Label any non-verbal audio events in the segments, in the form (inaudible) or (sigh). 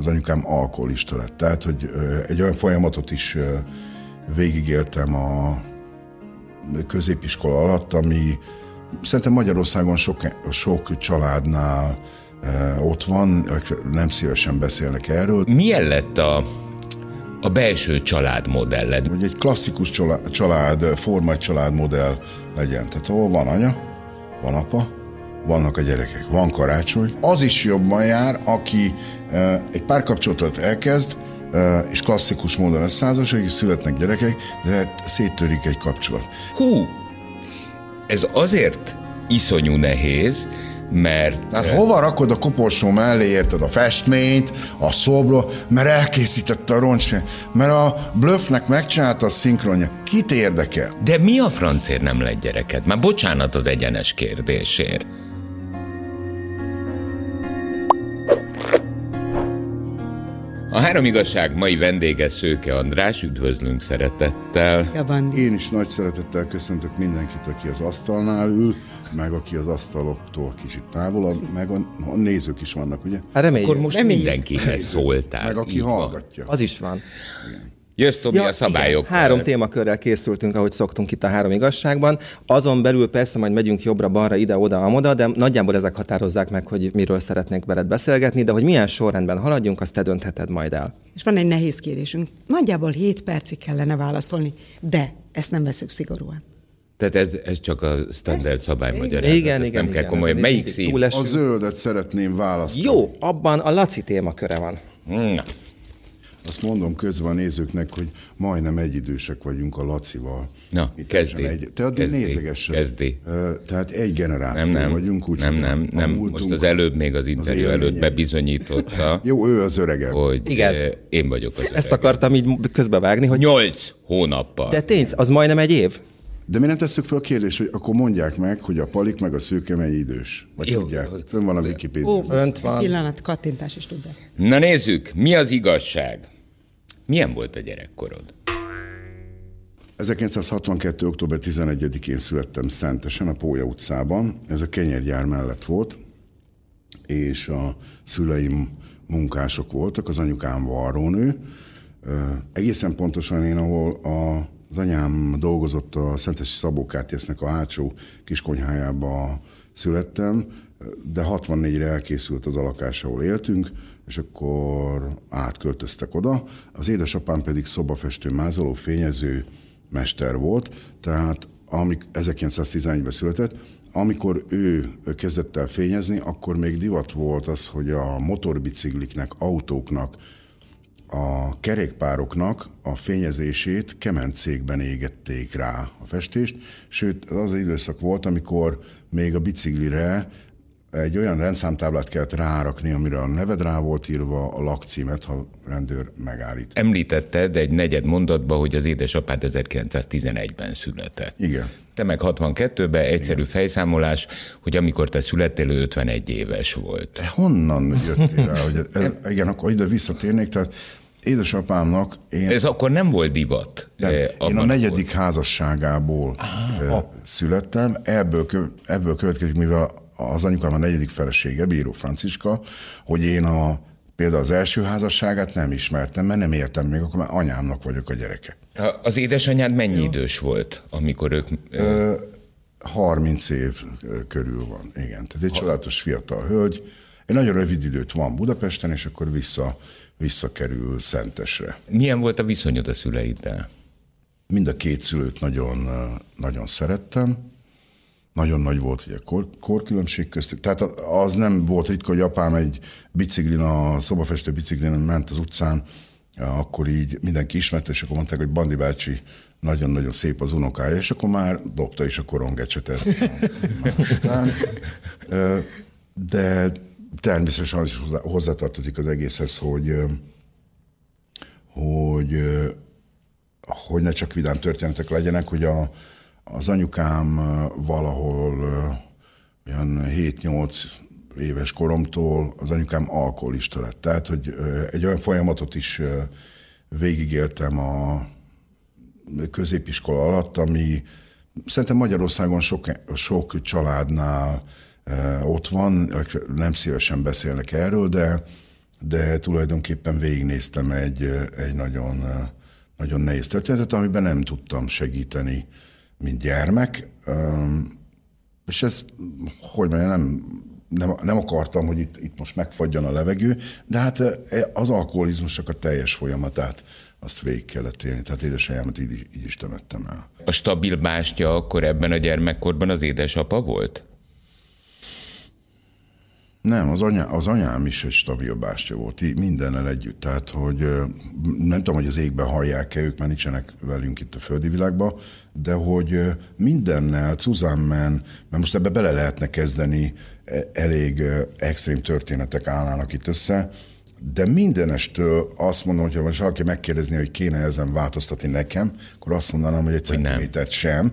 az anyukám alkoholista lett. Tehát, hogy egy olyan folyamatot is végigéltem a középiskola alatt, ami szerintem Magyarországon sok, sok családnál ott van, nem szívesen beszélnek erről. Milyen lett a a belső családmodelled? Hogy egy klasszikus család, család formai családmodell legyen. Tehát ahol van anya, van apa, vannak a gyerekek, van karácsony. Az is jobban jár, aki egy párkapcsolatot elkezd, és klasszikus módon összeházasodzik, és születnek gyerekek, de széttörik egy kapcsolat. Hú, ez azért iszonyú nehéz, mert... Tehát hova rakod a koporsó mellé, érted, a festményt, a szobro, mert elkészítette a roncsfény, mert a bluffnek megcsinálta a szinkronja. Kit érdekel? De mi a francér nem lett gyereked? Már bocsánat az egyenes kérdésért. A három igazság mai vendége Szőke András, üdvözlünk szeretettel. Javan. Én is nagy szeretettel köszöntök mindenkit, aki az asztalnál ül, meg aki az asztaloktól kicsit távolabb, meg a, a nézők is vannak, ugye? Hát reméljük. Akkor most reméljük. mindenkihez szóltál. Meg aki hallgatja. Az is van. Igen. Jössz, Tobi, ja, a szabályok. Igen. Három témakörrel készültünk, ahogy szoktunk itt a három igazságban. Azon belül persze majd megyünk jobbra-balra, ide-oda, amoda, de nagyjából ezek határozzák meg, hogy miről szeretnék veled beszélgetni, de hogy milyen sorrendben haladjunk, azt te döntheted majd el. És van egy nehéz kérésünk. Nagyjából 7 percig kellene válaszolni, de ezt nem veszük szigorúan. Tehát ez, ez csak a standard szabály magyarázat. Igen, igen, nem igen, kell komolyan. Melyik szín? A zöldet szeretném választani. Jó, abban a Laci témaköre van. Na. Azt mondom közben a nézőknek, hogy majdnem egyidősek vagyunk a Lacival. Na, kezdi. Egy, te addig kezdi, nézegessen. Kezdi. Tehát egy generáció nem, nem, vagyunk. Úgy nem, nem, nem. Most az előbb még az interjú az előtt bebizonyította. (laughs) Jó, ő az öregebb. Hogy Igen. én vagyok az öregebb. Ezt akartam így közbevágni, hogy... Nyolc hónappal. De tény, az majdnem egy év? De mi nem tesszük fel a kérdést, hogy akkor mondják meg, hogy a palik meg a szőke mennyi idős? Vagy Jó, tudják? Fönn van a Wikipedia. Ó, Önt van. Pillanat, kattintás is tudják. Na nézzük, mi az igazság? Milyen volt a gyerekkorod? 1962. október 11-én születtem Szentesen, a Pólya utcában. Ez a kenyergyár mellett volt, és a szüleim munkások voltak, az anyukám varrónő. Egészen pontosan én, ahol a, az anyám dolgozott a Szentesi Szabó a hátsó kiskonyhájába születtem, de 64-re elkészült az a ahol éltünk, és akkor átköltöztek oda. Az édesapám pedig szobafestő, mázoló, fényező mester volt, tehát amik 1911-ben született, amikor ő kezdett el fényezni, akkor még divat volt az, hogy a motorbicikliknek, autóknak, a kerékpároknak a fényezését kemencékben égették rá a festést, sőt az az időszak volt, amikor még a biciklire egy olyan rendszámtáblát kellett rárakni, amire a neved rá volt írva, a lakcímet, ha rendőr megállít. Említetted egy negyed mondatba, hogy az édesapád 1911-ben született. Igen. Te meg 62-ben egyszerű Igen. fejszámolás, hogy amikor te születtél, ő 51 éves volt. De honnan jöttél rá, hogy ez, (laughs) igen, akkor ide visszatérnék, tehát édesapámnak én... Ez akkor nem volt divat? Nem, eh, én a negyedik volt. házasságából ah, születtem, ebből, ebből következik, mivel az anyukám a negyedik felesége, Bíró Franciska, hogy én a például az első házasságát nem ismertem, mert nem értem még, akkor már anyámnak vagyok a gyereke. Az édesanyád mennyi Jó. idős volt, amikor ők... Ö, 30 év körül van, igen. Tehát egy ha. csodálatos fiatal hölgy. Egy nagyon rövid időt van Budapesten, és akkor vissza, visszakerül Szentesre. Milyen volt a viszonyod a szüleiddel? Mind a két szülőt nagyon, nagyon szerettem nagyon nagy volt ugye kor, korkülönbség köztük. Tehát az nem volt ritka, hogy apám egy biciklin, a szobafestő biciklin ment az utcán, akkor így mindenki ismerte, és akkor mondták, hogy Bandi bácsi nagyon-nagyon szép az unokája, és akkor már dobta is a korongecsetet. (laughs) De természetesen az is hozzátartozik az egészhez, hogy, hogy, hogy ne csak vidám történetek legyenek, hogy a, az anyukám valahol olyan 7-8 éves koromtól az anyukám alkoholista lett. Tehát, hogy egy olyan folyamatot is végigéltem a középiskola alatt, ami szerintem Magyarországon sok, sok családnál ott van, nem szívesen beszélnek erről, de de tulajdonképpen végignéztem egy, egy nagyon, nagyon nehéz történetet, amiben nem tudtam segíteni, mint gyermek. És ez, hogy mondjam, nem, nem, nem akartam, hogy itt, itt most megfagyjon a levegő, de hát az alkoholizmusnak a teljes folyamatát azt végig kellett élni. Tehát édesanyámat így, így is temettem el. A stabil bástya akkor ebben a gyermekkorban az édesapa volt? Nem, az, anya, az anyám is egy stabil bástya volt, így mindennel együtt. Tehát, hogy nem tudom, hogy az égben hallják-e, ők már nincsenek velünk itt a földi világban, de hogy mindennel, Cuzammen, mert most ebbe bele lehetne kezdeni, e, elég extrém történetek állnának itt össze, de mindenestől azt mondom, hogy ha most valaki megkérdezni, hogy kéne ezen változtatni nekem, akkor azt mondanám, hogy egy centimétert sem.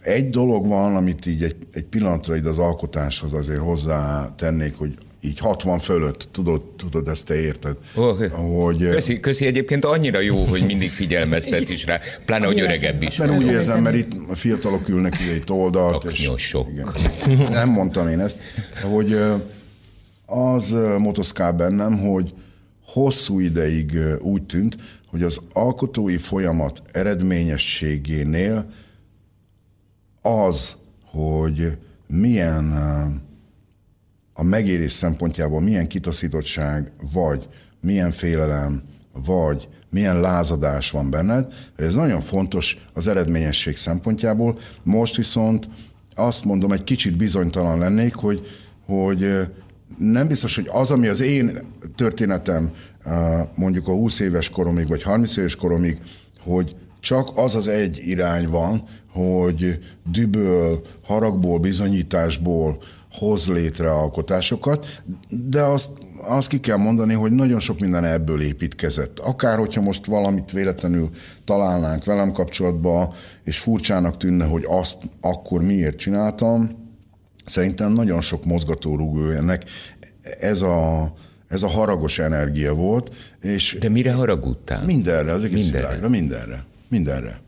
Egy dolog van, amit így egy, egy pillanatra ide az alkotáshoz azért hozzá tennék, hogy így 60 fölött, tudod, tudod ezt te érted. Oh, hogy, köszi, köszi egyébként annyira jó, hogy mindig figyelmeztet is rá, pláne, hogy öregebb is. Mert úgy érzem, mert itt a fiatalok ülnek ugye itt oldalt. És, igen, nem mondtam én ezt, hogy az motoszkál bennem, hogy hosszú ideig úgy tűnt, hogy az alkotói folyamat eredményességénél az, hogy milyen a megérés szempontjából milyen kitaszítottság, vagy milyen félelem, vagy milyen lázadás van benned. Ez nagyon fontos az eredményesség szempontjából. Most viszont azt mondom, egy kicsit bizonytalan lennék, hogy, hogy nem biztos, hogy az, ami az én történetem mondjuk a 20 éves koromig, vagy 30 éves koromig, hogy csak az az egy irány van, hogy düböl, haragból, bizonyításból hoz létre alkotásokat, de azt, azt ki kell mondani, hogy nagyon sok minden ebből építkezett. Akár, hogyha most valamit véletlenül találnánk velem kapcsolatban, és furcsának tűnne, hogy azt akkor miért csináltam, szerintem nagyon sok mozgatórugó ennek. Ez a, ez a haragos energia volt. És De mire haragudtál? Mindenre, az egész mindenre. világra, mindenre. Mindenre.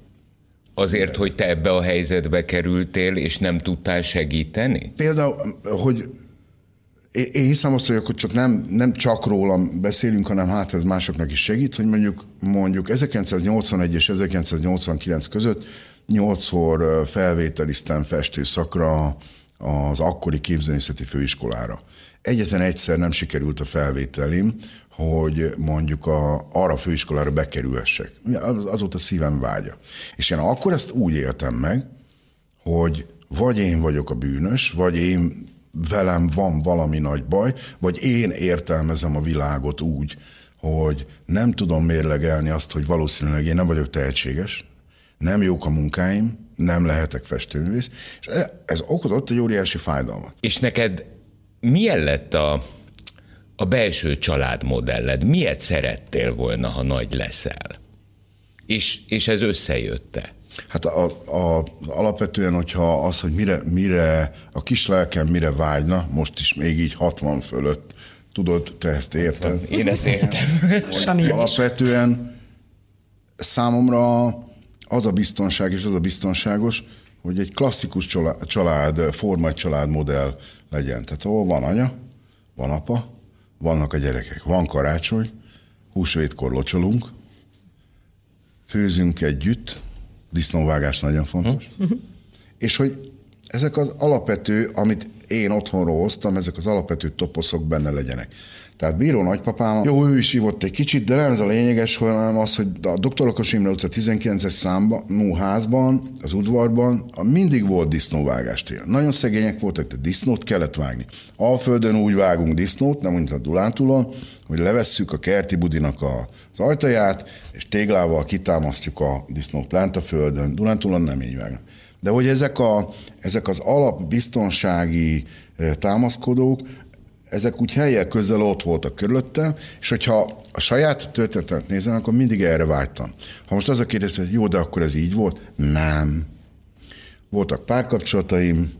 Azért, hogy te ebbe a helyzetbe kerültél, és nem tudtál segíteni? Például, hogy én hiszem azt, hogy akkor csak nem, nem csak rólam beszélünk, hanem hát ez másoknak is segít, hogy mondjuk, mondjuk 1981 és 1989 között nyolcszor felvételiztem festőszakra az akkori képzőművészeti főiskolára. Egyetlen egyszer nem sikerült a felvételim, hogy mondjuk a, arra a főiskolára bekerülhessek. Az, az volt a szívem vágya. És én akkor ezt úgy éltem meg, hogy vagy én vagyok a bűnös, vagy én velem van valami nagy baj, vagy én értelmezem a világot úgy, hogy nem tudom mérlegelni azt, hogy valószínűleg én nem vagyok tehetséges, nem jók a munkáim, nem lehetek festőművész, és ez okozott egy óriási fájdalmat. És neked milyen lett a, a belső családmodelled? Miért szerettél volna, ha nagy leszel? És, és ez összejötte? Hát a, a, alapvetően, hogyha az, hogy mire, mire a kis lelkem mire vágyna, most is még így 60 fölött, tudod, te ezt érted? Én ezt értem. alapvetően számomra az a biztonság és az a biztonságos, hogy egy klasszikus család, család forma családmodell legyen. Tehát ahol van anya, van apa, vannak a gyerekek, van karácsony, húsvétkor locsolunk, főzünk együtt, disznóvágás nagyon fontos, hm. és hogy ezek az alapvető, amit én otthonról hoztam, ezek az alapvető toposzok benne legyenek. Tehát bíró nagypapám, jó, ő is ívott egy kicsit, de nem ez a lényeges, hanem az, hogy a Dr. Okos Imre utca 19-es számban, no, házban, az udvarban mindig volt disznóvágás tél. Nagyon szegények voltak, de disznót kellett vágni. Alföldön úgy vágunk disznót, nem mondjuk a Dulántúlon, hogy levesszük a kerti budinak az ajtaját, és téglával kitámasztjuk a disznót lent a földön. Dulántúlon nem így vágnak. De hogy ezek, a, ezek az alapbiztonsági támaszkodók, ezek úgy helyek közel ott voltak körülöttem, és hogyha a saját történetet nézem, akkor mindig erre vágytam. Ha most az a kérdés, hogy jó, de akkor ez így volt? Nem. Voltak párkapcsolataim,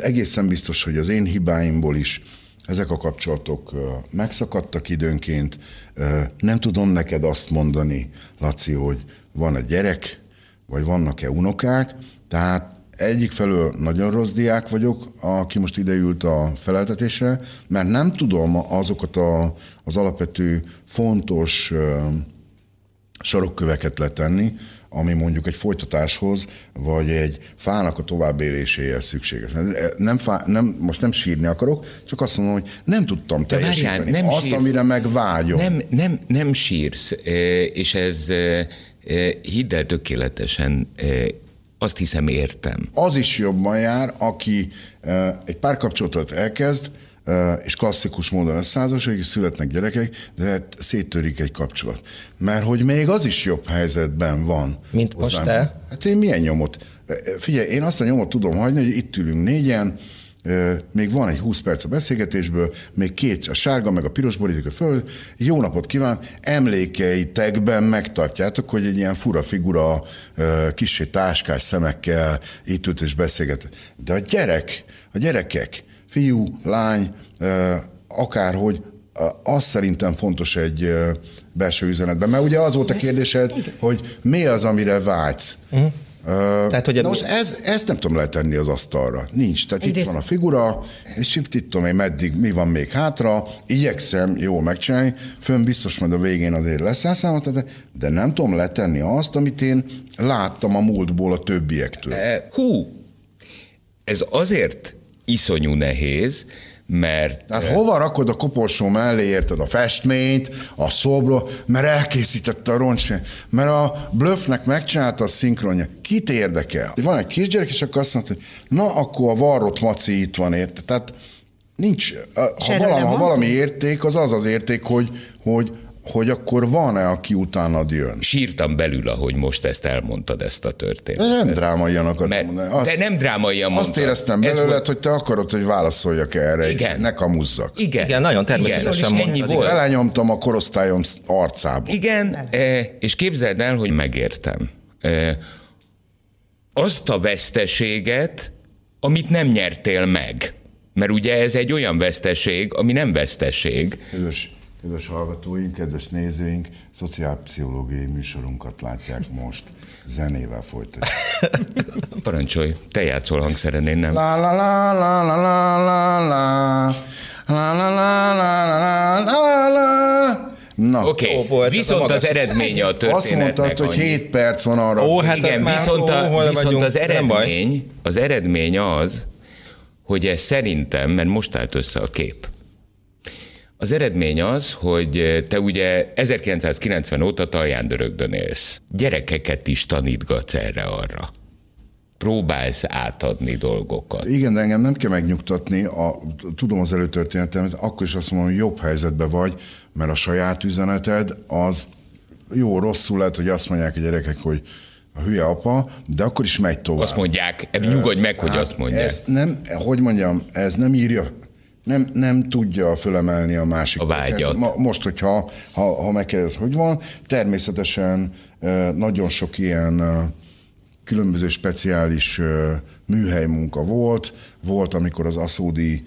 egészen biztos, hogy az én hibáimból is ezek a kapcsolatok megszakadtak időnként. Nem tudom neked azt mondani, Laci, hogy van egy gyerek, vagy vannak-e unokák, tehát egyik felől nagyon rossz diák vagyok, aki most ideült a feleltetésre, mert nem tudom azokat a, az alapvető fontos sarokköveket letenni, ami mondjuk egy folytatáshoz, vagy egy fának a továbbéléséhez szükséges. Nem, fá, nem, most nem sírni akarok, csak azt mondom, hogy nem tudtam teljesíteni várján, nem azt, sírsz, amire megvágyom. Nem, nem, nem sírsz, és ez hidd el tökéletesen azt hiszem értem. Az is jobban jár, aki egy párkapcsolatot elkezd, és klasszikus módon összeházasodnak, és születnek gyerekek, de hát széttörik egy kapcsolat. Mert hogy még az is jobb helyzetben van. Mint hozzám. most te? Hát én milyen nyomot? Figyelj, én azt a nyomot tudom hagyni, hogy itt ülünk négyen, még van egy 20 perc a beszélgetésből, még két, a sárga, meg a piros boríték föl. Jó napot kíván! Emlékeitekben megtartjátok, hogy egy ilyen fura figura, kicsi táskás szemekkel itt ült és beszélget. De a gyerek, a gyerekek, fiú, lány, akárhogy, az szerintem fontos egy belső üzenetben. Mert ugye az volt a kérdésed, hogy mi az, amire vágysz. Uh-huh. Tehát, hogy Na most ez, ezt nem tudom letenni az asztalra. Nincs. Tehát Egyrészt... itt van a figura, és itt, itt tudom én meddig, mi van még hátra, igyekszem jól megcsinálni, fönn biztos majd a végén azért lesz elszámolt, de nem tudom letenni azt, amit én láttam a múltból a többiektől. Hú, ez azért iszonyú nehéz, mert... Hát hova rakod a koporsó mellé, érted, a festményt, a szobro, mert elkészítette a roncsfény, mert a bluffnek megcsinálta a szinkronja. Kit érdekel? Van egy kisgyerek, és akkor azt mondta, hogy na, akkor a varrott maci itt van, érted? Tehát nincs, ha valami, ha valami érték, az az az érték, hogy, hogy hogy akkor van-e, aki utána jön? Sírtam belül, ahogy most ezt elmondtad, ezt a történetet. Nem drámaian akartam Mert, mondani. Azt, de nem drámaian mondtad. Azt éreztem belőled, volt... hogy te akarod, hogy válaszoljak erre, Igen. és ne kamuzzak. Igen. Igen, nagyon természetesen Igen, ennyi volt. Belenyomtam a korosztályom arcába. Igen, e, és képzeld el, hogy megértem. E, azt a veszteséget, amit nem nyertél meg. Mert ugye ez egy olyan veszteség, ami nem veszteség. Közös Kedves hallgatóink, kedves nézőink, szociálpszichológiai műsorunkat látják most. Zenével folytatjuk. Parancsolj, te játszol hangszeren, én nem. La la la la la la la la La la la la la la la Na, Oké, okay. viszont az eredménye a történetnek. Azt mondtad, hogy 7 perc van arra. Ó, hát igen, viszont, a, viszont az eredmény, az eredmény az, hogy ez szerintem, mert most állt össze a kép, az eredmény az, hogy te ugye 1990 óta Talján élsz. Gyerekeket is tanítgatsz erre-arra. Próbálsz átadni dolgokat. Igen, de engem nem kell megnyugtatni. A, tudom az előtörténetemet, akkor is azt mondom, hogy jobb helyzetben vagy, mert a saját üzeneted az jó, rosszul lehet, hogy azt mondják a gyerekek, hogy a hülye apa, de akkor is megy tovább. Azt mondják, nyugodj meg, hogy hát azt mondják. Ez nem, hogy mondjam, ez nem írja nem, nem tudja fölemelni a másik. A vágyat. Ma, most, hogyha ha, ha megkérdez, hogy van, természetesen nagyon sok ilyen különböző speciális műhely munka volt. Volt, amikor az Aszódi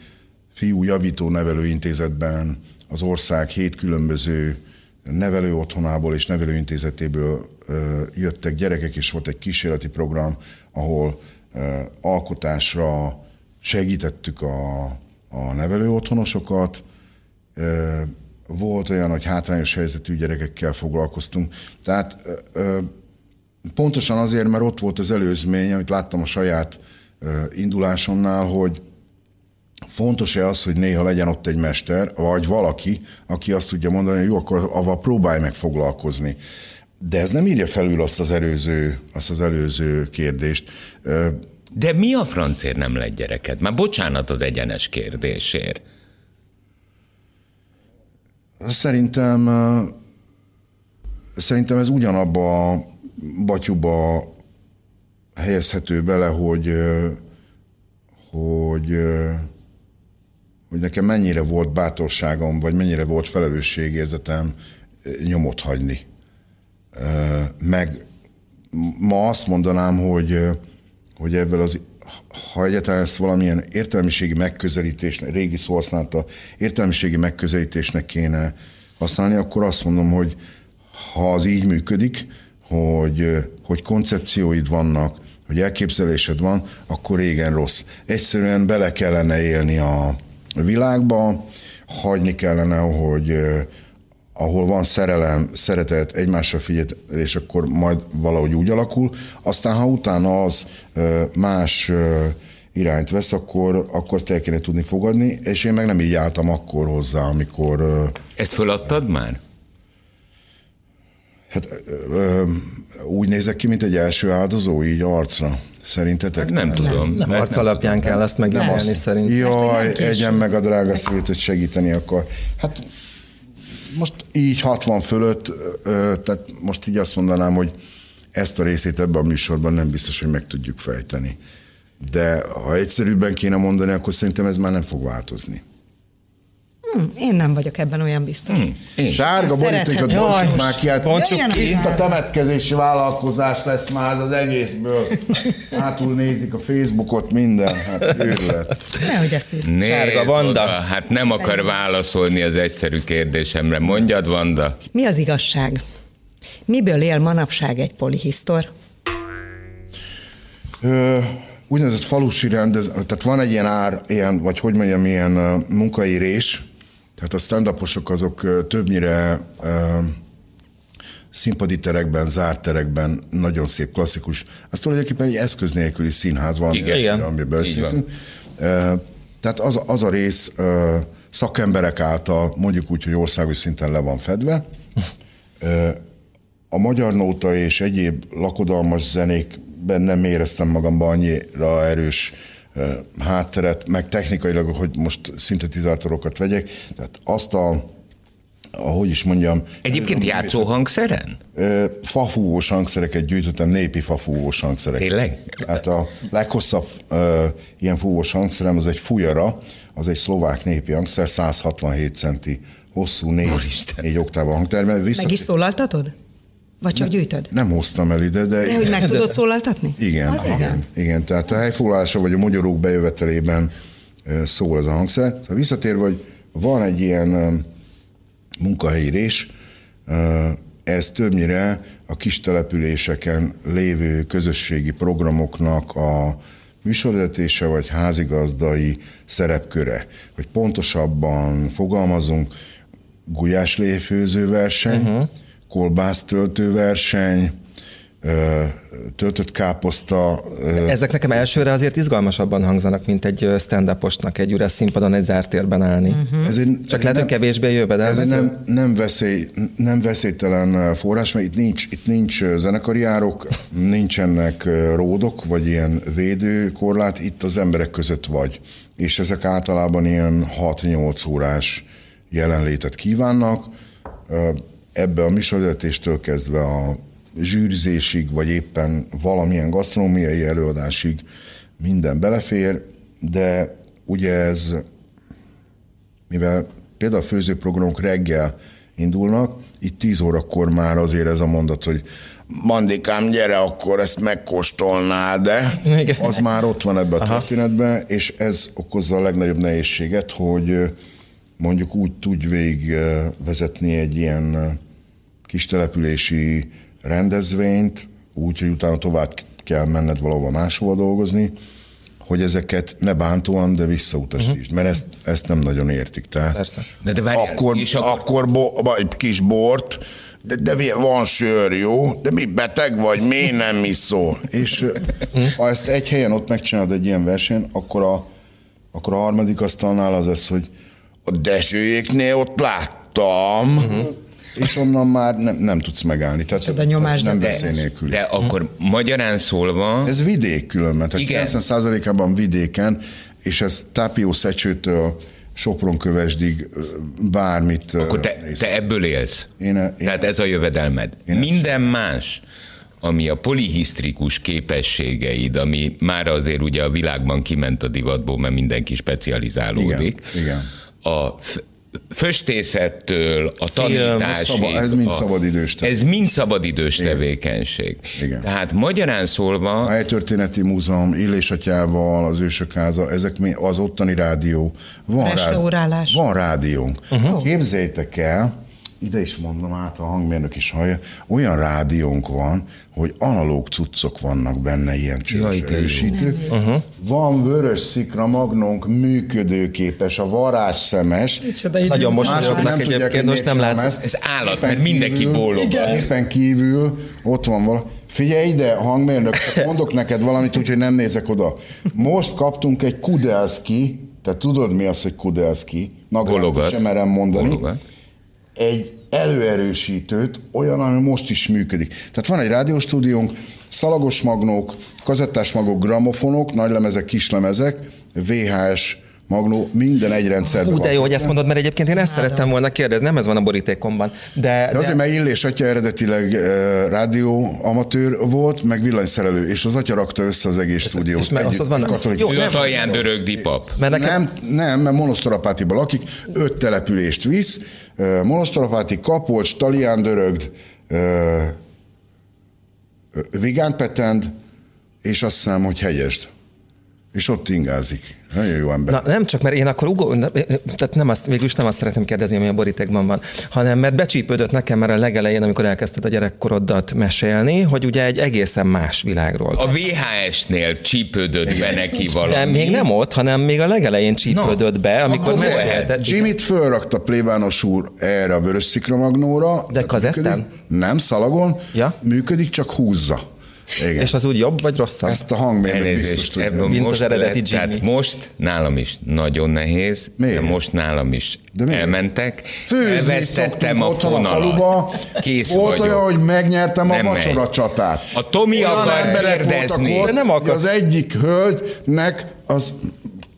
Fiú Javító Nevelőintézetben az ország hét különböző nevelő otthonából és nevelőintézetéből jöttek gyerekek, és volt egy kísérleti program, ahol alkotásra segítettük a a nevelő otthonosokat, volt olyan, hogy hátrányos helyzetű gyerekekkel foglalkoztunk. Tehát pontosan azért, mert ott volt az előzmény, amit láttam a saját indulásomnál, hogy fontos-e az, hogy néha legyen ott egy mester, vagy valaki, aki azt tudja mondani, hogy jó, akkor avval próbálj meg foglalkozni. De ez nem írja felül azt az előző, azt az előző kérdést. De mi a francér nem lett gyereket? Már bocsánat az egyenes kérdésért. Szerintem, szerintem ez ugyanabba a batyuba helyezhető bele, hogy, hogy, hogy nekem mennyire volt bátorságom, vagy mennyire volt felelősségérzetem nyomot hagyni. Meg ma azt mondanám, hogy hogy ebből az ha egyáltalán ezt valamilyen értelmiségi megközelítés, régi szó használta, értelmiségi megközelítésnek kéne használni, akkor azt mondom, hogy ha az így működik, hogy, hogy koncepcióid vannak, hogy elképzelésed van, akkor régen rossz. Egyszerűen bele kellene élni a világba, hagyni kellene, hogy ahol van szerelem, szeretet, egymásra és akkor majd valahogy úgy alakul. Aztán, ha utána az más irányt vesz, akkor, akkor azt el kéne tudni fogadni, és én meg nem így álltam akkor hozzá, amikor... Ezt föladtad már? Hát ö, úgy nézek ki, mint egy első áldozó, így arcra. Szerintetek? Hát nem, nem tudom. Nem, nem arc alapján nem, kell ezt megítélni szerintem. Jaj, egyen meg a drága szívét, hogy segíteni akar. Hát most így 60 fölött, tehát most így azt mondanám, hogy ezt a részét ebben a műsorban nem biztos, hogy meg tudjuk fejteni. De ha egyszerűbben kéne mondani, akkor szerintem ez már nem fog változni. Hmm, én nem vagyok ebben olyan biztos. Én. Sárga borítékot bontsuk már ki, hát itt a temetkezési vállalkozás lesz már az egészből. Hátul nézik a Facebookot, minden, hát őrület. Nehogy ezt Nézd Sárga Vanda. Oda, hát nem akar válaszolni az egyszerű kérdésemre. Mondjad, Vanda. Mi az igazság? Miből él manapság egy polihisztor? Ö, úgynevezett falusi rendez, tehát van egy ilyen ár, ilyen, vagy hogy mondjam, ilyen munkaírés, tehát a stand azok többnyire színpadi terekben, zárt terekben, nagyon szép, klasszikus. Az tulajdonképpen egy eszköz nélküli színház van, Igen. Igen. amiben beszéltünk. Tehát az, az a rész szakemberek által mondjuk úgy, hogy országos szinten le van fedve. A magyar nóta és egyéb lakodalmas zenékben nem éreztem magamban annyira erős hátteret, meg technikailag, hogy most szintetizátorokat vegyek, tehát azt a ahogy is mondjam... Egyébként játszó hangszeren? Fafúvós hangszereket gyűjtöttem, népi fafúvós hangszereket. Tényleg? Hát a leghosszabb ilyen fúvós hangszerem az egy fujara, az egy szlovák népi hangszer, 167 centi hosszú, négy, négy oktáva hangtermel. Visszat... Meg is szólaltatod? Vagy csak ne, gyűjtöd? Nem hoztam el ide, de... De hogy meg tudod (laughs) szólaltatni? Igen, az igen, igen. igen. Tehát a helyfoglalása vagy a magyarók bejövetelében szól ez a hangszer. Szóval visszatérve, hogy van egy ilyen munkahelyírés, ez többnyire a kis településeken lévő közösségi programoknak a műsorvezetése vagy házigazdai szerepköre. Hogy pontosabban fogalmazunk, gulyásléfőző verseny, uh-huh kolbásztöltőverseny, töltött káposzta. Ezek nekem elsőre azért izgalmasabban hangzanak, mint egy stand egy üres színpadon, egy zárt térben állni. Uh-huh. Ez egy, Csak ez lehet, hogy kevésbé jövedelmező. Ez nem, nem, veszély, nem veszélytelen forrás, mert itt nincs, itt nincs zenekari árok, nincsenek ródok, vagy ilyen védőkorlát, itt az emberek között vagy. És ezek általában ilyen 6-8 órás jelenlétet kívánnak ebbe a műsorvezetéstől kezdve a zsűrizésig, vagy éppen valamilyen gasztronómiai előadásig minden belefér, de ugye ez, mivel például a főzőprogramok reggel indulnak, itt 10 órakor már azért ez a mondat, hogy Mandikám, gyere, akkor ezt megkóstolnád, de? Az már ott van ebben a történetben, és ez okozza a legnagyobb nehézséget, hogy mondjuk úgy tudj végigvezetni egy ilyen kis települési rendezvényt, úgy, hogy utána tovább kell menned valahova máshova dolgozni, hogy ezeket ne bántóan, de visszautasítsd, uh-huh. mert ezt, ezt nem nagyon értik. Tehát Persze. De, de várjál, akkor, akkor... akkor bo, egy kis bort, de, de van sör, jó? De mi beteg vagy, miért nem iszol? És ha ezt egy helyen ott megcsinálod egy ilyen versenyen, akkor a, akkor a harmadik asztalnál az lesz, hogy a Dezsőjéknél ott láttam, uh-huh. és onnan már nem, nem tudsz megállni. Tehát a nyomás, nem de, nélkül. De akkor magyarán szólva... Ez vidék különben, tehát Igen. 90%-ában vidéken, és ez Tápió Szecsőtől Sopron kövesdig bármit. Akkor te, te ebből élsz? Én, én, Tehát ez a jövedelmed. Én Minden ezt... más ami a polihisztrikus képességeid, ami már azért ugye a világban kiment a divatból, mert mindenki specializálódik. Igen, igen. A föstészettől, a tanításig. Szaba, ez mind szabadidős tevékenység. Ez mind szabadidős Igen. tevékenység. Igen. Tehát magyarán szólva... A Helytörténeti Múzeum, Illésatyával, az Ősök Háza, ezek az ottani rádió. Van, rádió, van rádiónk. Uh-huh. Képzeljétek el, ide is mondom át, a hangmérnök is hallja, olyan rádiónk van, hogy analóg cuccok vannak benne, ilyen csős erősítők. Uh-huh. Van vörös szikra magnónk működőképes, a varázsszemes. Nagyon mosolyognak egyébként, most nem látsz. Ez állat, mert mindenki bólog. Éppen kívül ott van valami. Figyelj ide, hangmérnök, mondok neked valamit, úgyhogy nem nézek oda. Most kaptunk egy Kudelski, te tudod mi az, hogy Kudelski? Gologat. sem merem mondani. Gologat. Egy előerősítőt, olyan, ami most is működik. Tehát van egy rádióstúdiónk, szalagos magnók, kazettás magok, gramofonok, nagylemezek, kislemezek, VHS Magnó minden egy rendszerben. Ú, de jó, hogy ezt mondod, mert egyébként én ezt szerettem volna kérdezni, nem ez van a borítékomban. De, de azért, mert Illés atya eredetileg uh, rádió amatőr volt, meg villanyszerelő, és az atya rakta össze az egész stúdiót. És mert ott van katolik. Jó, nem, alján dörög dipap. Mert nekem... Nem, nem, mert Monostorapátiban lakik, öt települést visz, uh, Monostorapáti, Kapolcs, Talián dörögd, uh, Vigán Petend, és azt hiszem, hogy Hegyesd. És ott ingázik. Nagyon jó ember. Na, nem csak, mert én akkor ugó, tehát nem azt, végülis nem azt szeretném kérdezni, ami a borítékban van, hanem mert becsípődött nekem már a legelején, amikor elkezdted a gyerekkorodat mesélni, hogy ugye egy egészen más világról. A VHS-nél csípődött be neki valami. De még nem ott, hanem még a legelején csípődött no, be, amikor mesélted. Jimmy-t fölrakta plébános úr erre a vörös szikramagnóra. De kazettán? Nem, szalagon. Ja? Működik, csak húzza. Igen. És az úgy jobb vagy rosszabb? Ezt a hangmérnök biztos tudja. Mint most az eredeti lett, Tehát most nálam is nagyon nehéz, Miért? de most nálam is de elmentek, Főzni elvesztettem a fonalat. Kész Volt vagyok. olyan, hogy megnyertem nem a vacsora csatát. A Tomi olyan akar kérdezni. Ott, nem akar. Az egyik hölgynek az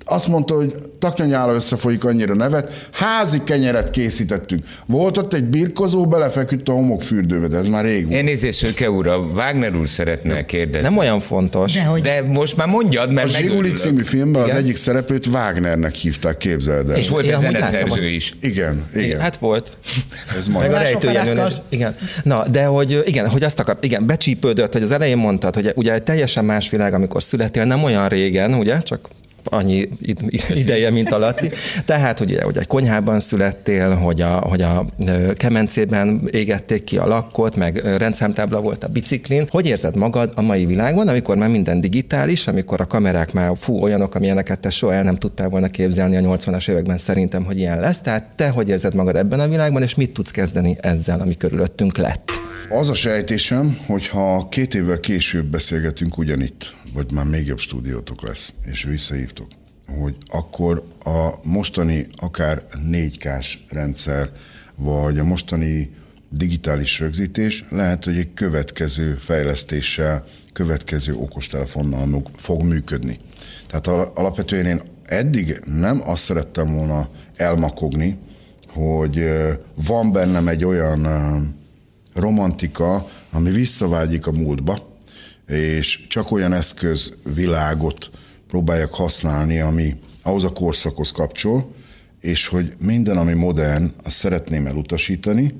azt mondta, hogy taknyanyála összefolyik annyira nevet, házi kenyeret készítettünk. Volt ott egy birkozó, belefeküdt a homokfürdőbe, de ez már rég volt. Elnézést, Szöke úr, a Wagner úr szeretne kérdezni. Nem olyan fontos. De, hogy... de most már mondjad, mert A Zsiguli című filmben igen? az egyik szereplőt Wagnernek hívták, képzeld el. És volt egy zeneszerző is. Igen, igen. Hát volt. Ez majd. Meg a rejtőjenő. Igen. Na, de hogy igen, hogy azt akar, igen, becsípődött, hogy az elején mondtad, hogy ugye egy teljesen más világ, amikor születél, nem olyan régen, ugye, csak annyi ideje, mint a Laci. Tehát, hogy, hogy egy konyhában születtél, hogy a, hogy a kemencében égették ki a lakkot, meg rendszámtábla volt a biciklin. Hogy érzed magad a mai világban, amikor már minden digitális, amikor a kamerák már fú, olyanok, amilyeneket te soha el nem tudtál volna képzelni a 80-as években szerintem, hogy ilyen lesz. Tehát te hogy érzed magad ebben a világban, és mit tudsz kezdeni ezzel, ami körülöttünk lett? Az a sejtésem, hogy ha két évvel később beszélgetünk ugyanitt, vagy már még jobb stúdiótok lesz, és visszahívtok, hogy akkor a mostani akár 4K-s rendszer, vagy a mostani digitális rögzítés lehet, hogy egy következő fejlesztéssel, következő okostelefonnal fog működni. Tehát alapvetően én eddig nem azt szerettem volna elmakogni, hogy van bennem egy olyan romantika, ami visszavágyik a múltba, és csak olyan eszközvilágot próbáljak használni, ami ahhoz a korszakhoz kapcsol, és hogy minden, ami modern, azt szeretném elutasítani,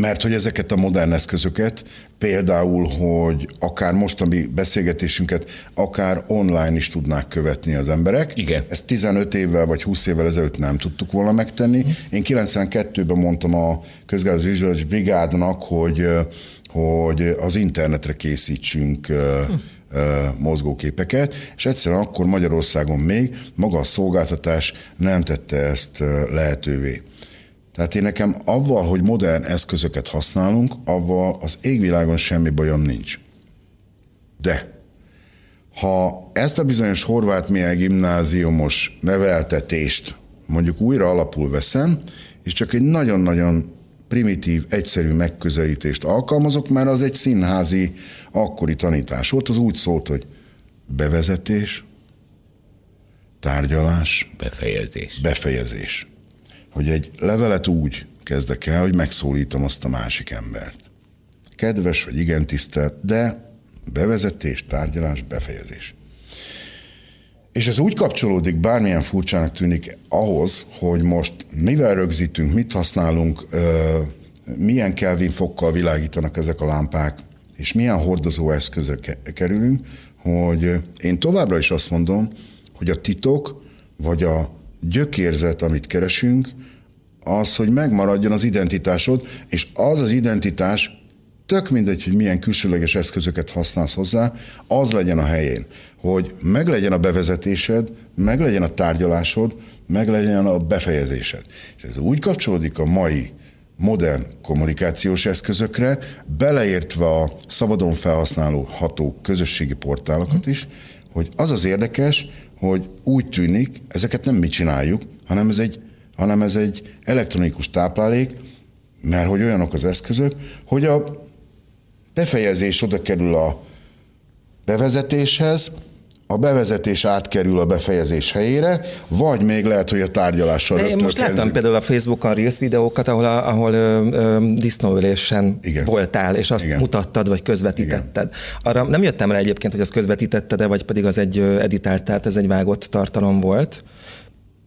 mert hogy ezeket a modern eszközöket, például, hogy akár mostani beszélgetésünket, akár online is tudnák követni az emberek. Igen. Ezt 15 évvel vagy 20 évvel ezelőtt nem tudtuk volna megtenni. Én 92-ben mondtam a Közgáz Vizsgálatos Brigádnak, hogy hogy az internetre készítsünk hm. mozgóképeket, és egyszerűen akkor Magyarországon még maga a szolgáltatás nem tette ezt lehetővé. Tehát én nekem avval, hogy modern eszközöket használunk, avval az égvilágon semmi bajom nincs. De ha ezt a bizonyos horvát milyen gimnáziumos neveltetést mondjuk újra alapul veszem, és csak egy nagyon-nagyon primitív, egyszerű megközelítést alkalmazok, mert az egy színházi akkori tanítás volt, az úgy szólt, hogy bevezetés, tárgyalás, befejezés. Befejezés. Hogy egy levelet úgy kezdek el, hogy megszólítom azt a másik embert. Kedves vagy igen tisztelt, de bevezetés, tárgyalás, befejezés. És ez úgy kapcsolódik, bármilyen furcsának tűnik ahhoz, hogy most mivel rögzítünk, mit használunk, milyen Kelvin fokkal világítanak ezek a lámpák, és milyen hordozó eszközre kerülünk, hogy én továbbra is azt mondom, hogy a titok, vagy a gyökérzet, amit keresünk, az, hogy megmaradjon az identitásod, és az az identitás, tök mindegy, hogy milyen külsőleges eszközöket használsz hozzá, az legyen a helyén, hogy meglegyen a bevezetésed, meglegyen a tárgyalásod, meglegyen a befejezésed. És ez úgy kapcsolódik a mai modern kommunikációs eszközökre, beleértve a szabadon felhasználó ható közösségi portálokat is, hogy az az érdekes, hogy úgy tűnik, ezeket nem mi csináljuk, hanem ez egy, hanem ez egy elektronikus táplálék, mert hogy olyanok az eszközök, hogy a befejezés oda kerül a bevezetéshez, a bevezetés átkerül a befejezés helyére, vagy még lehet, hogy a tárgyalással De Én most kezdjük. láttam például a Facebookon Reels videókat, ahol, a, ahol ö, ö, disznóülésen Igen. voltál, és azt Igen. mutattad, vagy közvetítetted. Igen. Arra nem jöttem rá egyébként, hogy azt közvetítetted-e, vagy pedig az egy editált, tehát ez egy vágott tartalom volt.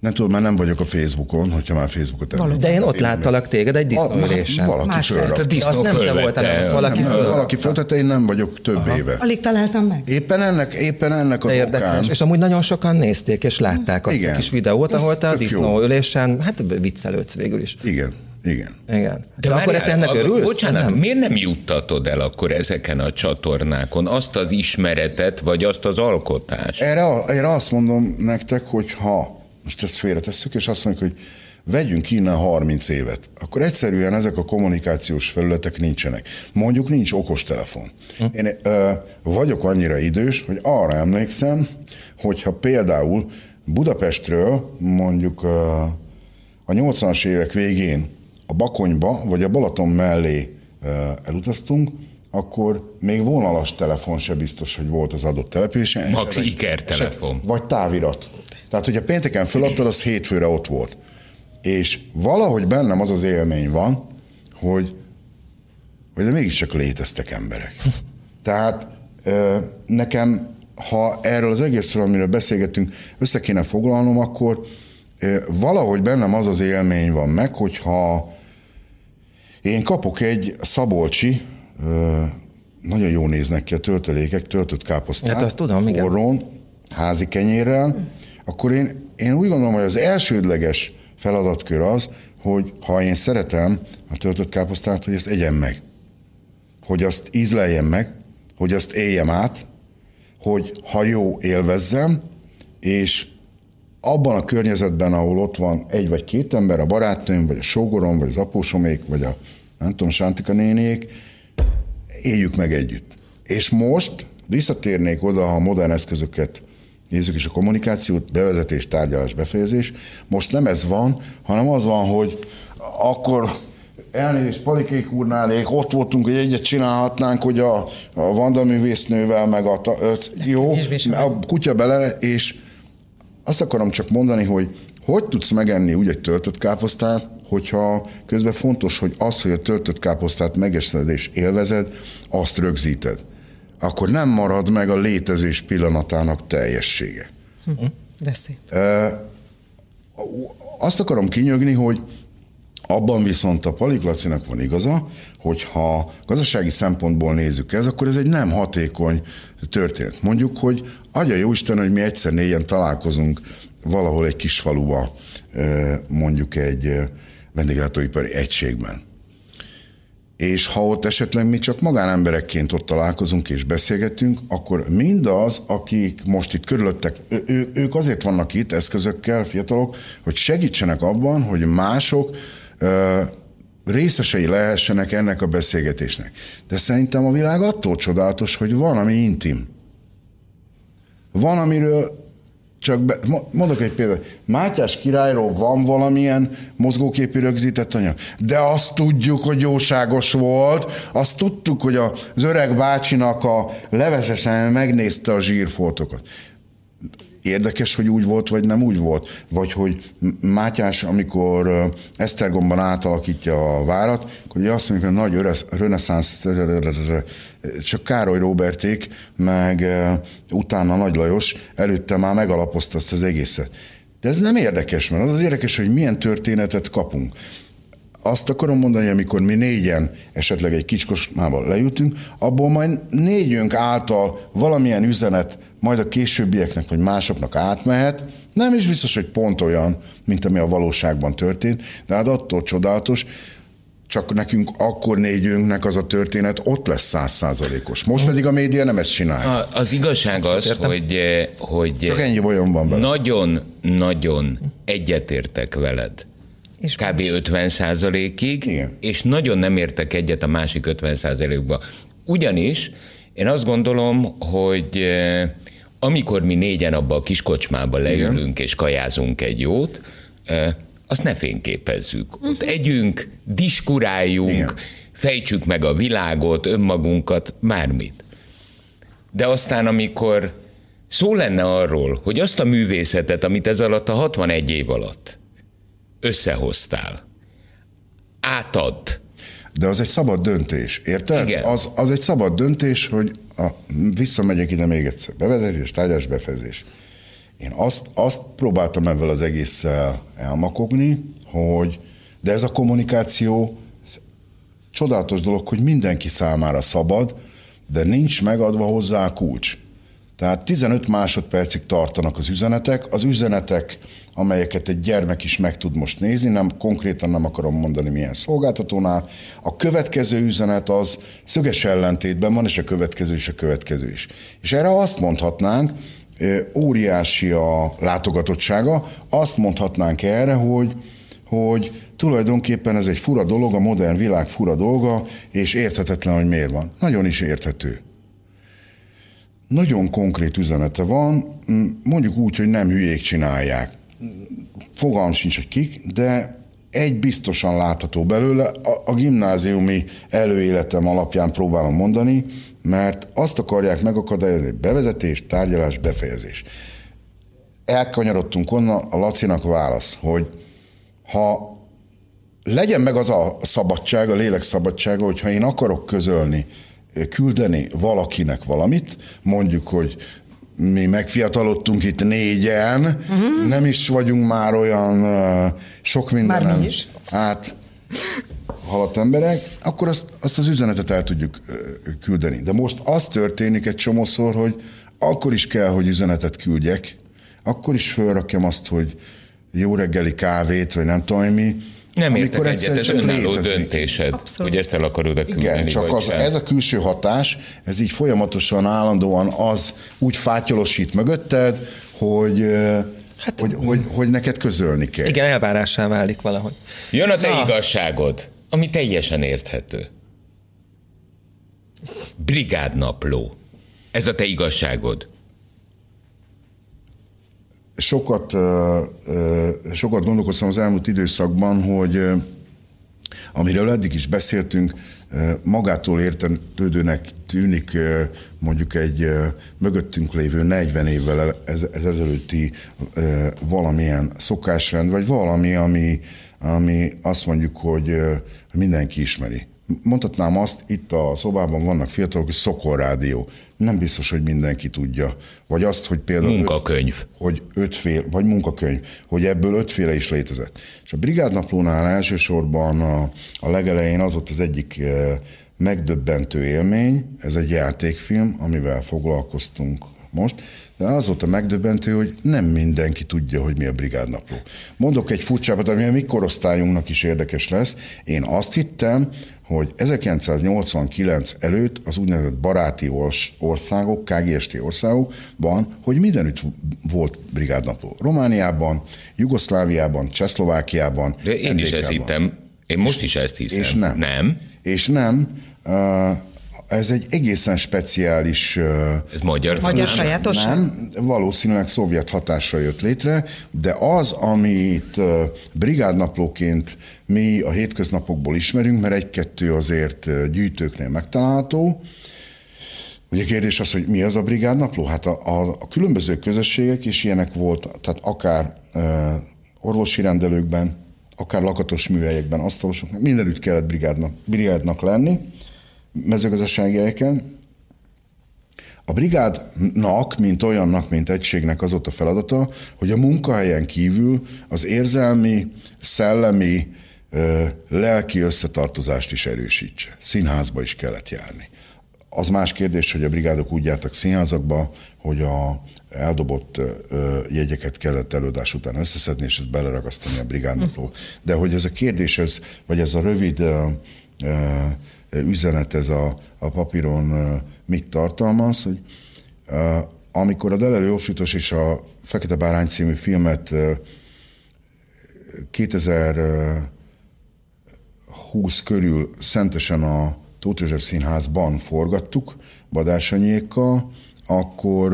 Nem tudom, már nem vagyok a Facebookon, hogyha már Facebookot említem. De én ott láttalak téged egy disznóülésen. Valaki fölrak. A disznó nem te voltál, az valaki föl. Valaki föltette, én nem vagyok több Aha. éve. Alig találtam meg. Éppen ennek, éppen ennek az Érdekes. okán. És amúgy nagyon sokan nézték és látták azt Igen. a kis videót, ahol te a disznóülésen, hát viccelődsz végül is. Igen. Igen. Igen. De, De akkor ennek örülsz? Bocsánat, nem? miért nem juttatod el akkor ezeken a csatornákon azt az ismeretet, vagy azt az alkotást? Erre, erre azt mondom nektek, hogy ha most ezt félretesszük, és azt mondjuk, hogy vegyünk innen 30 évet, akkor egyszerűen ezek a kommunikációs felületek nincsenek. Mondjuk nincs okostelefon. Hm. Én ö, vagyok annyira idős, hogy arra emlékszem, hogyha például Budapestről mondjuk ö, a 80-as évek végén a Bakonyba vagy a Balaton mellé ö, elutaztunk, akkor még vonalas telefon se biztos, hogy volt az adott településen. Max Iker telefon. Vagy távirat. Tehát, hogyha pénteken feladtad, az hétfőre ott volt. És valahogy bennem az az élmény van, hogy, hogy de mégiscsak léteztek emberek. (laughs) Tehát nekem, ha erről az egészről, amiről beszélgetünk, össze kéne foglalnom, akkor valahogy bennem az az élmény van meg, hogyha én kapok egy szabolcsi, nagyon jó néznek ki a töltelékek, töltött káposztát, hát azt tudom, forrón, igen. házi kenyérrel, akkor én, én úgy gondolom, hogy az elsődleges feladatkör az, hogy ha én szeretem a töltött káposztát, hogy ezt egyem meg. Hogy azt ízleljem meg, hogy azt éljem át, hogy ha jó, élvezzem, és abban a környezetben, ahol ott van egy vagy két ember, a barátnőm, vagy a sógorom, vagy az apósomék, vagy a nem tudom, Sántika néniék, éljük meg együtt. És most visszatérnék oda, ha modern eszközöket nézzük is a kommunikációt, bevezetés, tárgyalás, befejezés. Most nem ez van, hanem az van, hogy akkor elnézést Palikék úrnálék, ott voltunk, hogy egyet csinálhatnánk, hogy a, a Vanda művésznővel, meg a, jó, a kutya bele, és azt akarom csak mondani, hogy hogy tudsz megenni úgy egy töltött káposztát, hogyha közben fontos, hogy az, hogy a töltött káposztát megested és élvezed, azt rögzíted akkor nem marad meg a létezés pillanatának teljessége. Hm. De szép. Azt akarom kinyögni, hogy abban viszont a Palik Lacinak van igaza, hogy ha gazdasági szempontból nézzük ez, akkor ez egy nem hatékony történet. Mondjuk, hogy adja jó Isten, hogy mi egyszer négyen találkozunk valahol egy kis faluba, mondjuk egy vendéglátóipari egységben és ha ott esetleg mi csak magánemberekként ott találkozunk és beszélgetünk, akkor mindaz, akik most itt körülöttek, ő, ők azért vannak itt eszközökkel, fiatalok, hogy segítsenek abban, hogy mások ö, részesei lehessenek ennek a beszélgetésnek. De szerintem a világ attól csodálatos, hogy van, ami intim. Van, amiről csak be, mondok egy példát. Mátyás királyról van valamilyen mozgóképi rögzített anyag? De azt tudjuk, hogy jóságos volt, azt tudtuk, hogy az öreg bácsinak a levesesen megnézte a zsírfoltokat érdekes, hogy úgy volt, vagy nem úgy volt. Vagy hogy Mátyás, amikor Esztergomban átalakítja a várat, akkor ugye azt mondjuk, hogy nagy reneszánsz, csak Károly Roberték, meg utána Nagy Lajos előtte már megalapozta ezt az egészet. De ez nem érdekes, mert az az érdekes, hogy milyen történetet kapunk azt akarom mondani, amikor mi négyen esetleg egy kicskosmával leültünk, abból majd négyünk által valamilyen üzenet majd a későbbieknek vagy másoknak átmehet, Nem is biztos, hogy pont olyan, mint ami a valóságban történt, de hát attól csodálatos, csak nekünk akkor négyünknek az a történet ott lesz százszázalékos. Most pedig a média nem ezt csinálja. Az igazság az, hogy, eh, hogy csak ennyi olyan van bele. Nagyon-nagyon egyetértek veled. És kb. 50 százalékig, és nagyon nem értek egyet a másik 50 százalékba. Ugyanis én azt gondolom, hogy eh, amikor mi négyen abba a kis kocsmába leülünk Igen. és kajázunk egy jót, azt ne fényképezzük. Ott együnk, diskuráljunk, Igen. fejtsük meg a világot, önmagunkat, mármit. De aztán, amikor szó lenne arról, hogy azt a művészetet, amit ez alatt a 61 év alatt összehoztál, átad. De az egy szabad döntés, érted? Igen. Az, az egy szabad döntés, hogy a, visszamegyek ide még egyszer. Bevezetés, tárgyás, befejezés. Én azt, azt próbáltam ebben az egésszel elmakogni, hogy de ez a kommunikáció csodálatos dolog, hogy mindenki számára szabad, de nincs megadva hozzá a kulcs. Tehát 15 másodpercig tartanak az üzenetek. Az üzenetek, amelyeket egy gyermek is meg tud most nézni, nem konkrétan nem akarom mondani milyen szolgáltatónál. A következő üzenet az szöges ellentétben van, és a következő is a következő is. És erre azt mondhatnánk, óriási a látogatottsága. Azt mondhatnánk erre, hogy, hogy tulajdonképpen ez egy fura dolog, a modern világ fura dolga, és érthetetlen, hogy miért van. Nagyon is érthető. Nagyon konkrét üzenete van, mondjuk úgy, hogy nem hülyék csinálják. Fogalm sincs, hogy kik, de egy biztosan látható belőle, a, a gimnáziumi előéletem alapján próbálom mondani, mert azt akarják megakadályozni, bevezetés, tárgyalás, befejezés. Elkanyarodtunk onnan, a Lacinak válasz, hogy ha legyen meg az a szabadság, a lélek szabadsága, hogyha én akarok közölni, küldeni valakinek valamit, mondjuk, hogy mi megfiatalodtunk itt négyen, uh-huh. nem is vagyunk már olyan uh, sok minden. Már is. Hát halott emberek, akkor azt, azt az üzenetet el tudjuk küldeni. De most az történik egy csomószor, hogy akkor is kell, hogy üzenetet küldjek, akkor is fölrakjam azt, hogy jó reggeli kávét, vagy nem tudom mi, nem értek egyet, ez önálló döntésed, Abszolút. hogy ezt el akarod-e küldeni, Igen, csak az, ez a külső hatás, ez így folyamatosan, állandóan az úgy fátyolosít mögötted, hogy Hát, hogy, hogy, hogy neked közölni kell. Igen, elvárásá válik valahogy. Jön a te Na. igazságod, ami teljesen érthető. Brigádnapló. Ez a te igazságod. Sokat, sokat gondolkoztam az elmúlt időszakban, hogy amiről eddig is beszéltünk, magától értetődőnek tűnik mondjuk egy mögöttünk lévő 40 évvel ez, ez ezelőtti valamilyen szokásrend, vagy valami, ami, ami azt mondjuk, hogy mindenki ismeri. Mondhatnám azt, itt a szobában vannak fiatalok, hogy szokorrádió. Nem biztos, hogy mindenki tudja. Vagy azt, hogy például... Munkakönyv. Öt, hogy ötféle, vagy munkakönyv, hogy ebből ötféle is létezett. És a brigádnaplónál elsősorban a, a legelején az volt az egyik megdöbbentő élmény, ez egy játékfilm, amivel foglalkoztunk most, de az volt a megdöbbentő, hogy nem mindenki tudja, hogy mi a brigádnapló. Mondok egy furcsábbat, ami a mi korosztályunknak is érdekes lesz. Én azt hittem, hogy 1989 előtt az úgynevezett baráti országok, KGST országokban, hogy mindenütt volt brigádnapló. Romániában, Jugoszláviában, Csehszlovákiában. De én is ezt hittem. Én most is ezt hiszem. És nem. Nem? És nem. Ez egy egészen speciális... Ez magyar? Magyar sajátosság? Nem, valószínűleg szovjet hatásra jött létre, de az, amit brigádnaplóként mi a hétköznapokból ismerünk, mert egy-kettő azért gyűjtőknél megtalálható, Ugye kérdés az, hogy mi az a brigádnapló? Hát a, a, a különböző közösségek is ilyenek volt, tehát akár e, orvosi rendelőkben, akár lakatos műhelyekben, asztalosoknak, mindenütt kellett brigádnak, brigádnak lenni, mezőgazdasági helyeken. A brigádnak, mint olyannak, mint egységnek az ott a feladata, hogy a munkahelyen kívül az érzelmi, szellemi, lelki összetartozást is erősítse. Színházba is kellett járni. Az más kérdés, hogy a brigádok úgy jártak színházakba, hogy a eldobott jegyeket kellett előadás után összeszedni, és beleragasztani a brigádnapló. De hogy ez a kérdés, ez, vagy ez a rövid üzenet, ez a, a papíron mit tartalmaz, hogy amikor a Delelő Jobsítos és a Fekete Bárány című filmet 2020 körül szentesen a Tóth József Színházban forgattuk Badásanyékkal, akkor,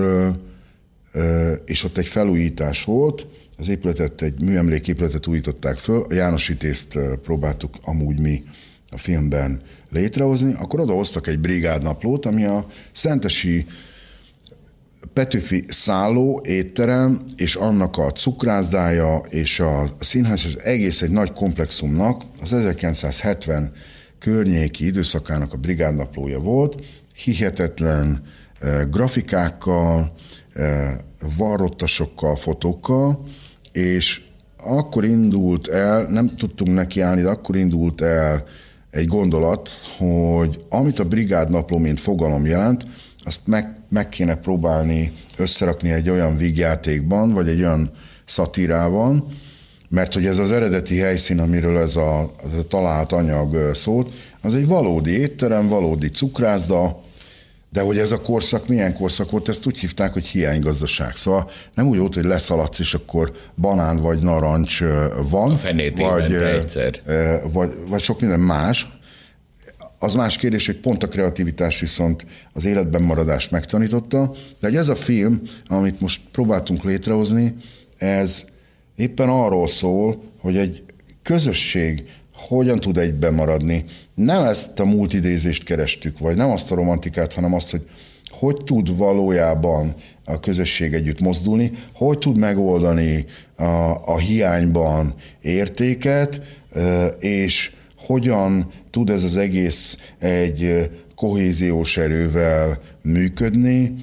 és ott egy felújítás volt, az épületet, egy műemléképületet újították föl, a János Vitézt próbáltuk amúgy mi a filmben létrehozni, akkor odahoztak egy brigádnaplót, ami a Szentesi Petőfi szálló, étterem, és annak a cukrászdája és a színház, az egész egy nagy komplexumnak az 1970 környéki időszakának a brigádnaplója volt, hihetetlen eh, grafikákkal, eh, varrottasokkal, fotókkal, és akkor indult el, nem tudtunk nekiállni, de akkor indult el egy gondolat, hogy amit a brigádnapló mint fogalom jelent, azt meg, meg kéne próbálni összerakni egy olyan vígjátékban, vagy egy olyan szatírában, mert hogy ez az eredeti helyszín, amiről ez a, ez a talált anyag szólt, az egy valódi étterem, valódi cukrászda, de hogy ez a korszak milyen korszak volt, ezt úgy hívták, hogy hiánygazdaság. Szóval nem úgy volt, hogy leszaladsz, és akkor banán vagy narancs van. A vagy, egyszer. Vagy, vagy sok minden más, az más kérdés, hogy pont a kreativitás viszont az életben maradást megtanította, de hogy ez a film, amit most próbáltunk létrehozni, ez éppen arról szól, hogy egy közösség hogyan tud egyben maradni. Nem ezt a multidézést kerestük, vagy nem azt a romantikát, hanem azt, hogy hogy tud valójában a közösség együtt mozdulni, hogy tud megoldani a, a hiányban értéket, és hogyan tud ez az egész egy kohéziós erővel működni.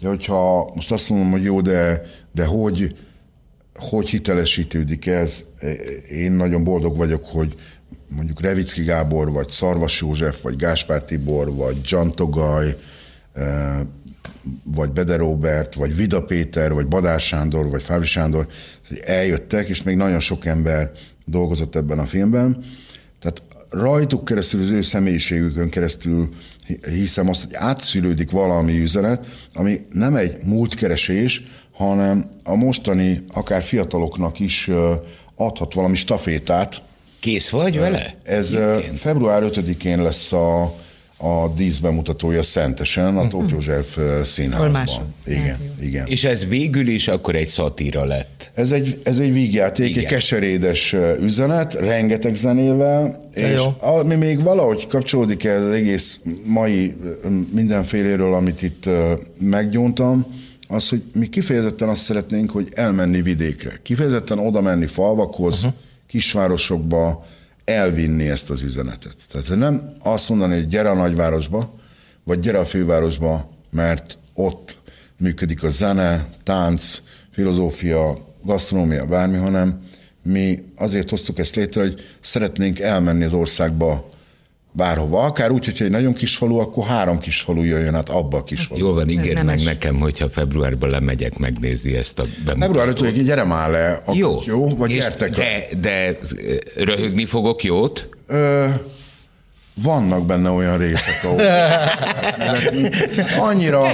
De hogyha most azt mondom, hogy jó, de, de hogy, hogy hitelesítődik ez, én nagyon boldog vagyok, hogy mondjuk Revicki Gábor, vagy Szarvas József, vagy Gáspár Tibor, vagy Togaj, vagy Bede Robert, vagy Vida Péter, vagy Badás Sándor, vagy Fábri Sándor eljöttek, és még nagyon sok ember dolgozott ebben a filmben. Tehát rajtuk keresztül, az ő személyiségükön keresztül hiszem azt, hogy átszülődik valami üzenet, ami nem egy múltkeresés, hanem a mostani, akár fiataloknak is adhat valami stafétát. Kész vagy vele? Ez Egyébként. február 5-én lesz a a díszbemutatója Szentesen, a. Tóth József színházban. Igen, igen. És ez végül is akkor egy szatíra lett. Ez egy, ez egy vígjáték, igen. egy keserédes üzenet, rengeteg zenével, De és ami még valahogy kapcsolódik ez az egész mai mindenféléről, amit itt meggyóntam, az, hogy mi kifejezetten azt szeretnénk, hogy elmenni vidékre. Kifejezetten oda menni falvakhoz, uh-huh. Kisvárosokba, elvinni ezt az üzenetet. Tehát nem azt mondani, hogy gyere a nagyvárosba, vagy gyere a fővárosba, mert ott működik a zene, tánc, filozófia, gasztronómia, bármi, hanem mi azért hoztuk ezt létre, hogy szeretnénk elmenni az országba bárhova. Akár úgy, hogyha egy nagyon kis falu, akkor három kis falu jöjjön át abba a kis falu. Jól van, ígérd meg nekem, hogyha februárban lemegyek megnézni ezt a bemutatót. Február 5 gyere már le. Jó. jó vagy gyertek de, de röhögni fogok jót? Ö, vannak benne olyan részek, ahol (laughs) annyira,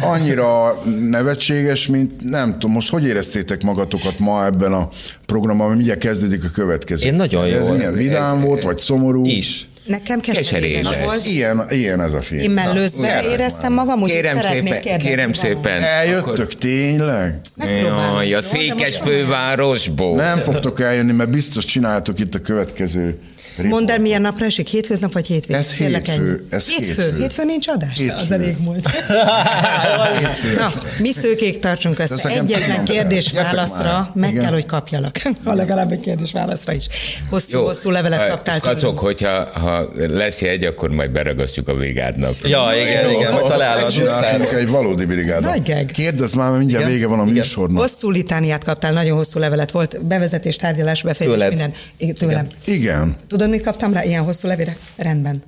annyira nevetséges, mint nem tudom, most hogy éreztétek magatokat ma ebben a programban, mert mindjárt kezdődik a következő. Én nagyon jó. Ez milyen vidám ez, volt, vagy szomorú? Is. Nekem keserédes volt. Ilyen, ilyen ez a film. Én mellőzve éreztem magam, úgy kérem szépen, Kérem szépen. Eljöttök, akkor... tényleg? Jaj, a székes fővárosból. Nem fogtok eljönni, mert biztos csináltok itt a következő Mondd el, milyen napra esik? Hétköznap vagy hétvég? Ez hétfő. Ez hétfő. hétfő. Hétfő nincs adás? Hétfő. Az elég múlt. (laughs) Na, mi szőkék tartsunk össze. Egyetlen kérdés válaszra meg Igen. kell, hogy kapjalak. Ha legalább egy kérdés válaszra is. Hosszú-hosszú levelet kaptál. Kacok, hogyha ha lesz egy, akkor majd beragasztjuk a brigádnak. Ja, igen, igen, majd találhatunk egy valódi brigádnak. Kérdezz már, mert mindjárt vége van a műsornak. Hosszú litániát kaptál, nagyon hosszú levelet volt, bevezetés, tárgyalás, befejezés, minden. Tőlem. Igen. Tudod, mit kaptam rá? Ilyen hosszú levére? Rendben.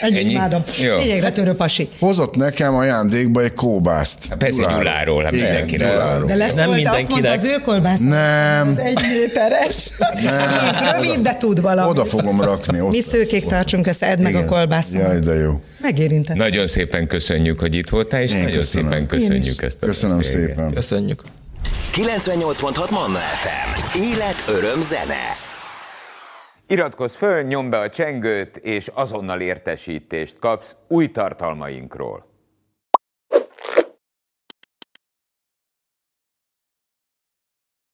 Ennyi, Ennyi? imádom. Lényegre törő pasi. Hozott nekem ajándékba egy kóbászt. Hát persze Gyuláról, hát mindenkiről. De lesz nem mindenkinek. Azt mondta, az ő kolbász. Nem. Az egy méteres. Nem. Rövid, de tud valamit. Oda fogom rakni. Ott Mi szőkék tartsunk ezt, edd meg a kolbászot. Jaj, de jó. Megérintett. Nagyon szépen köszönjük, hogy itt voltál, és Én nagyon köszönöm. szépen köszönjük ezt a Köszönöm beszélget. szépen. Köszönjük. 98.6 Manna FM. Élet, öröm, zene. Iratkozz föl, nyomd be a csengőt, és azonnal értesítést kapsz új tartalmainkról.